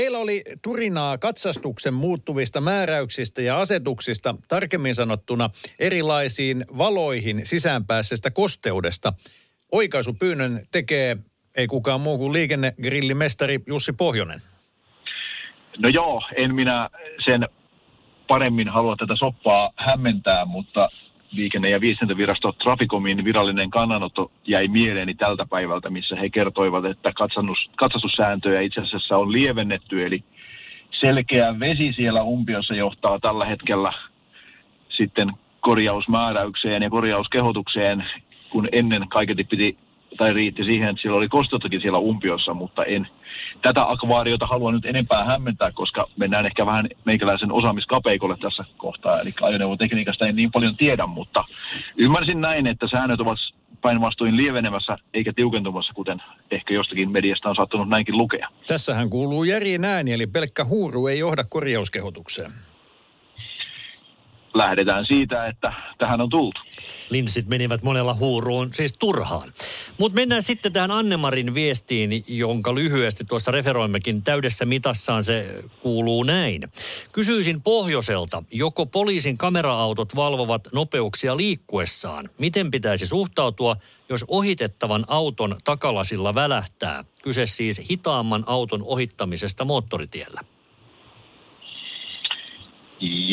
Teillä oli turinaa katsastuksen muuttuvista määräyksistä ja asetuksista, tarkemmin sanottuna erilaisiin valoihin sisäänpäässestä kosteudesta. Oikaisupyynnön tekee ei kukaan muu kuin liikennegrillimestari Jussi Pohjonen. No joo, en minä sen paremmin halua tätä soppaa hämmentää, mutta liikenne- ja viestintävirasto Traficomin virallinen kannanotto jäi mieleeni tältä päivältä, missä he kertoivat, että katsannus, katsastussääntöjä itse asiassa on lievennetty, eli selkeä vesi siellä umpiossa johtaa tällä hetkellä sitten korjausmääräykseen ja korjauskehotukseen, kun ennen kaiketi piti tai riitti siihen, että siellä oli kostotakin siellä umpiossa, mutta en tätä akvaariota halua nyt enempää hämmentää, koska mennään ehkä vähän meikäläisen osaamiskapeikolle tässä kohtaa. Eli ajoneuvotekniikasta en niin paljon tiedä, mutta ymmärsin näin, että säännöt ovat päinvastoin lievenemässä eikä tiukentumassa, kuten ehkä jostakin mediasta on saattanut näinkin lukea. Tässähän kuuluu järjen ääni, eli pelkkä huuru ei johda korjauskehotukseen lähdetään siitä, että tähän on tultu. Linssit menivät monella huuruun, siis turhaan. Mutta mennään sitten tähän Annemarin viestiin, jonka lyhyesti tuossa referoimmekin. Täydessä mitassaan se kuuluu näin. Kysyisin pohjoiselta, joko poliisin kameraautot valvovat nopeuksia liikkuessaan? Miten pitäisi suhtautua, jos ohitettavan auton takalasilla välähtää? Kyse siis hitaamman auton ohittamisesta moottoritiellä.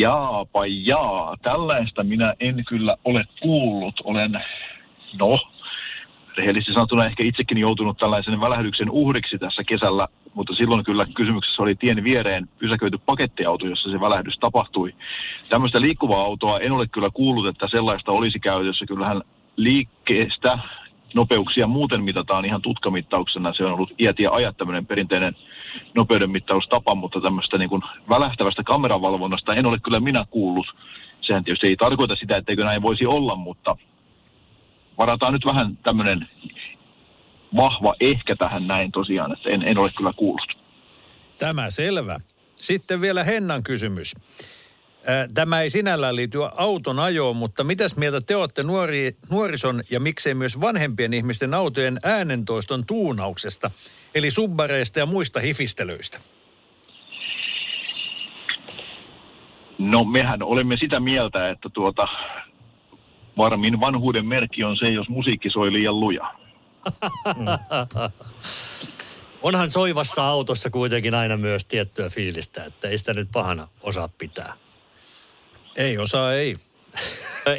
Jaapa jaa, tällaista minä en kyllä ole kuullut. Olen, no, rehellisesti sanottuna ehkä itsekin joutunut tällaisen välähdyksen uhriksi tässä kesällä, mutta silloin kyllä kysymyksessä oli tien viereen pysäköity pakettiauto, jossa se välähdys tapahtui. Tämmöistä liikkuvaa autoa en ole kyllä kuullut, että sellaista olisi käytössä. Kyllähän liikkeestä nopeuksia muuten mitataan ihan tutkamittauksena. Se on ollut iät ja ajat tämmöinen perinteinen nopeudenmittaustapa, mutta tämmöistä niin kuin välähtävästä kameravalvonnasta en ole kyllä minä kuullut. Sehän tietysti ei tarkoita sitä, etteikö näin voisi olla, mutta varataan nyt vähän tämmöinen vahva ehkä tähän näin tosiaan, että en, en ole kyllä kuullut. Tämä selvä. Sitten vielä Hennan kysymys. Tämä ei sinällään liity auton ajoon, mutta mitäs mieltä te olette nuori, nuorison ja miksei myös vanhempien ihmisten autojen äänentoiston tuunauksesta, eli subbareista ja muista hifistelyistä? No mehän olemme sitä mieltä, että tuota, varmin vanhuuden merkki on se, jos musiikki soi liian luja. Onhan soivassa autossa kuitenkin aina myös tiettyä fiilistä, että ei sitä nyt pahana osaa pitää. Ei osaa, ei.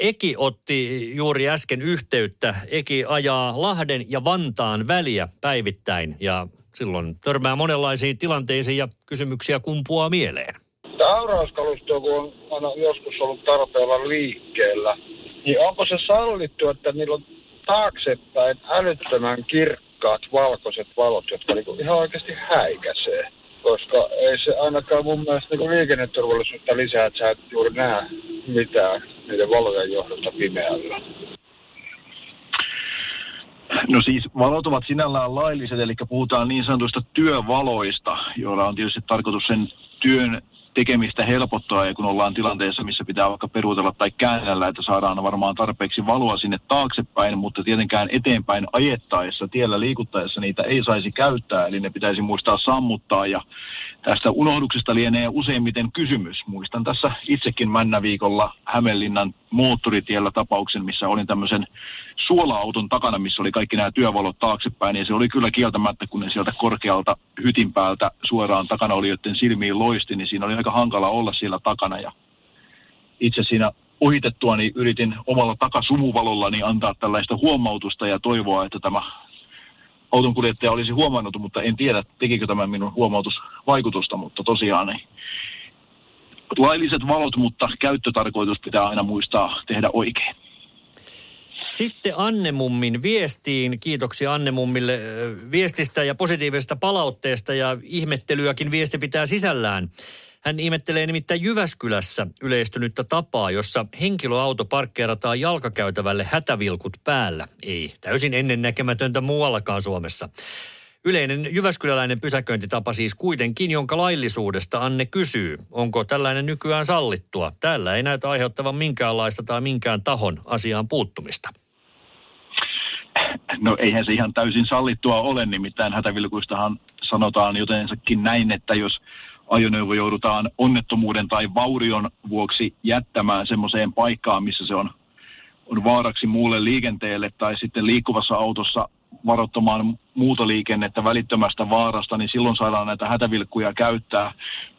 Eki otti juuri äsken yhteyttä. Eki ajaa Lahden ja Vantaan väliä päivittäin ja silloin törmää monenlaisiin tilanteisiin ja kysymyksiä kumpuaa mieleen. Aurauskalusto, kun on joskus ollut tarpeella liikkeellä, niin onko se sallittu, että niillä on taaksepäin älyttömän kirkkaat valkoiset valot, jotka niinku ihan oikeasti häikäisee? Koska ei se ainakaan mun mielestä niin liikenneturvallisuutta lisää, että sä et juuri näe mitään niiden valojen johdosta pimeällä. No siis valot ovat sinällään lailliset, eli puhutaan niin sanotuista työvaloista, joilla on tietysti tarkoitus sen työn tekemistä helpottaa ja kun ollaan tilanteessa, missä pitää vaikka peruutella tai käännellä, että saadaan varmaan tarpeeksi valoa sinne taaksepäin, mutta tietenkään eteenpäin ajettaessa, tiellä liikuttaessa niitä ei saisi käyttää, eli ne pitäisi muistaa sammuttaa ja tästä unohduksesta lienee useimmiten kysymys. Muistan tässä itsekin Männäviikolla Hämeenlinnan moottoritiellä tapauksen, missä olin tämmöisen suola-auton takana, missä oli kaikki nämä työvalot taaksepäin, ja se oli kyllä kieltämättä, kun ne sieltä korkealta hytin päältä suoraan takana olijoiden silmiin loisti, niin siinä oli aika hankala olla siellä takana, ja itse siinä ohitettua niin yritin omalla takasumuvalollani antaa tällaista huomautusta ja toivoa, että tämä autonkuljettaja olisi huomannut, mutta en tiedä, tekikö tämä minun huomautusvaikutusta, mutta tosiaan niin lailliset valot, mutta käyttötarkoitus pitää aina muistaa tehdä oikein. Sitten Annemummin viestiin. Kiitoksia Annemummille viestistä ja positiivisesta palautteesta ja ihmettelyäkin viesti pitää sisällään. Hän ihmettelee nimittäin Jyväskylässä yleistynyttä tapaa, jossa henkilöauto parkkeerataan jalkakäytävälle hätävilkut päällä. Ei täysin ennennäkemätöntä muuallakaan Suomessa. Yleinen jyväskyläläinen pysäköintitapa siis kuitenkin, jonka laillisuudesta Anne kysyy. Onko tällainen nykyään sallittua? Täällä ei näytä aiheuttavan minkäänlaista tai minkään tahon asiaan puuttumista. No eihän se ihan täysin sallittua ole, nimittäin hätävilkuistahan sanotaan jotensakin näin, että jos ajoneuvo joudutaan onnettomuuden tai vaurion vuoksi jättämään semmoiseen paikkaan, missä se on, on vaaraksi muulle liikenteelle tai sitten liikkuvassa autossa varoittamaan muuta liikennettä välittömästä vaarasta, niin silloin saadaan näitä hätävilkkuja käyttää.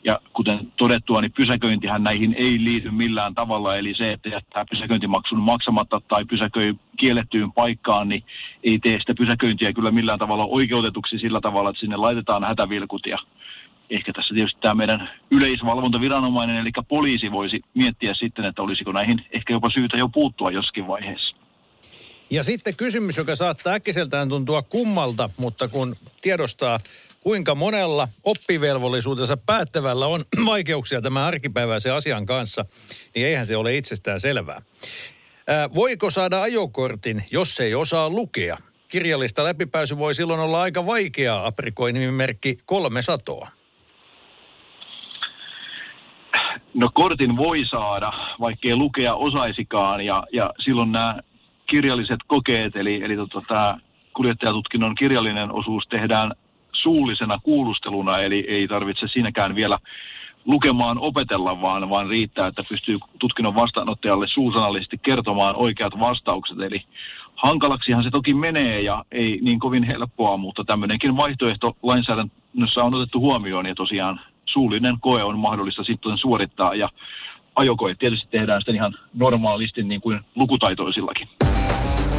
Ja kuten todettua, niin pysäköintihän näihin ei liity millään tavalla. Eli se, että jättää pysäköintimaksun maksamatta tai pysäköi kiellettyyn paikkaan, niin ei tee sitä pysäköintiä kyllä millään tavalla oikeutetuksi sillä tavalla, että sinne laitetaan hätävilkut. Ja ehkä tässä tietysti tämä meidän yleisvalvontaviranomainen, eli poliisi voisi miettiä sitten, että olisiko näihin ehkä jopa syytä jo puuttua joskin vaiheessa. Ja sitten kysymys, joka saattaa äkkiseltään tuntua kummalta, mutta kun tiedostaa, kuinka monella oppivelvollisuutensa päättävällä on vaikeuksia tämän arkipäiväisen asian kanssa, niin eihän se ole itsestään selvää. Ää, voiko saada ajokortin, jos ei osaa lukea? Kirjallista läpipääsy voi silloin olla aika vaikeaa, aprikoi nimimerkki kolme satoa. No kortin voi saada, vaikkei lukea osaisikaan, ja, ja silloin nämä kirjalliset kokeet, eli, eli tota, tämä kuljettajatutkinnon kirjallinen osuus tehdään suullisena kuulusteluna, eli ei tarvitse siinäkään vielä lukemaan opetella, vaan, vaan riittää, että pystyy tutkinnon vastaanottajalle suusanallisesti kertomaan oikeat vastaukset. Eli hankalaksihan se toki menee ja ei niin kovin helppoa, mutta tämmöinenkin vaihtoehto lainsäädännössä on otettu huomioon ja tosiaan suullinen koe on mahdollista sitten suorittaa ja ajokoe tietysti tehdään sitten ihan normaalisti niin kuin lukutaitoisillakin.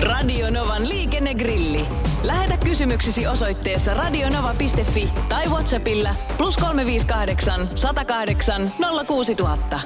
Radio Novan liikennegrilli. Lähetä kysymyksesi osoitteessa radionova.fi tai Whatsappilla plus 358 108 06000.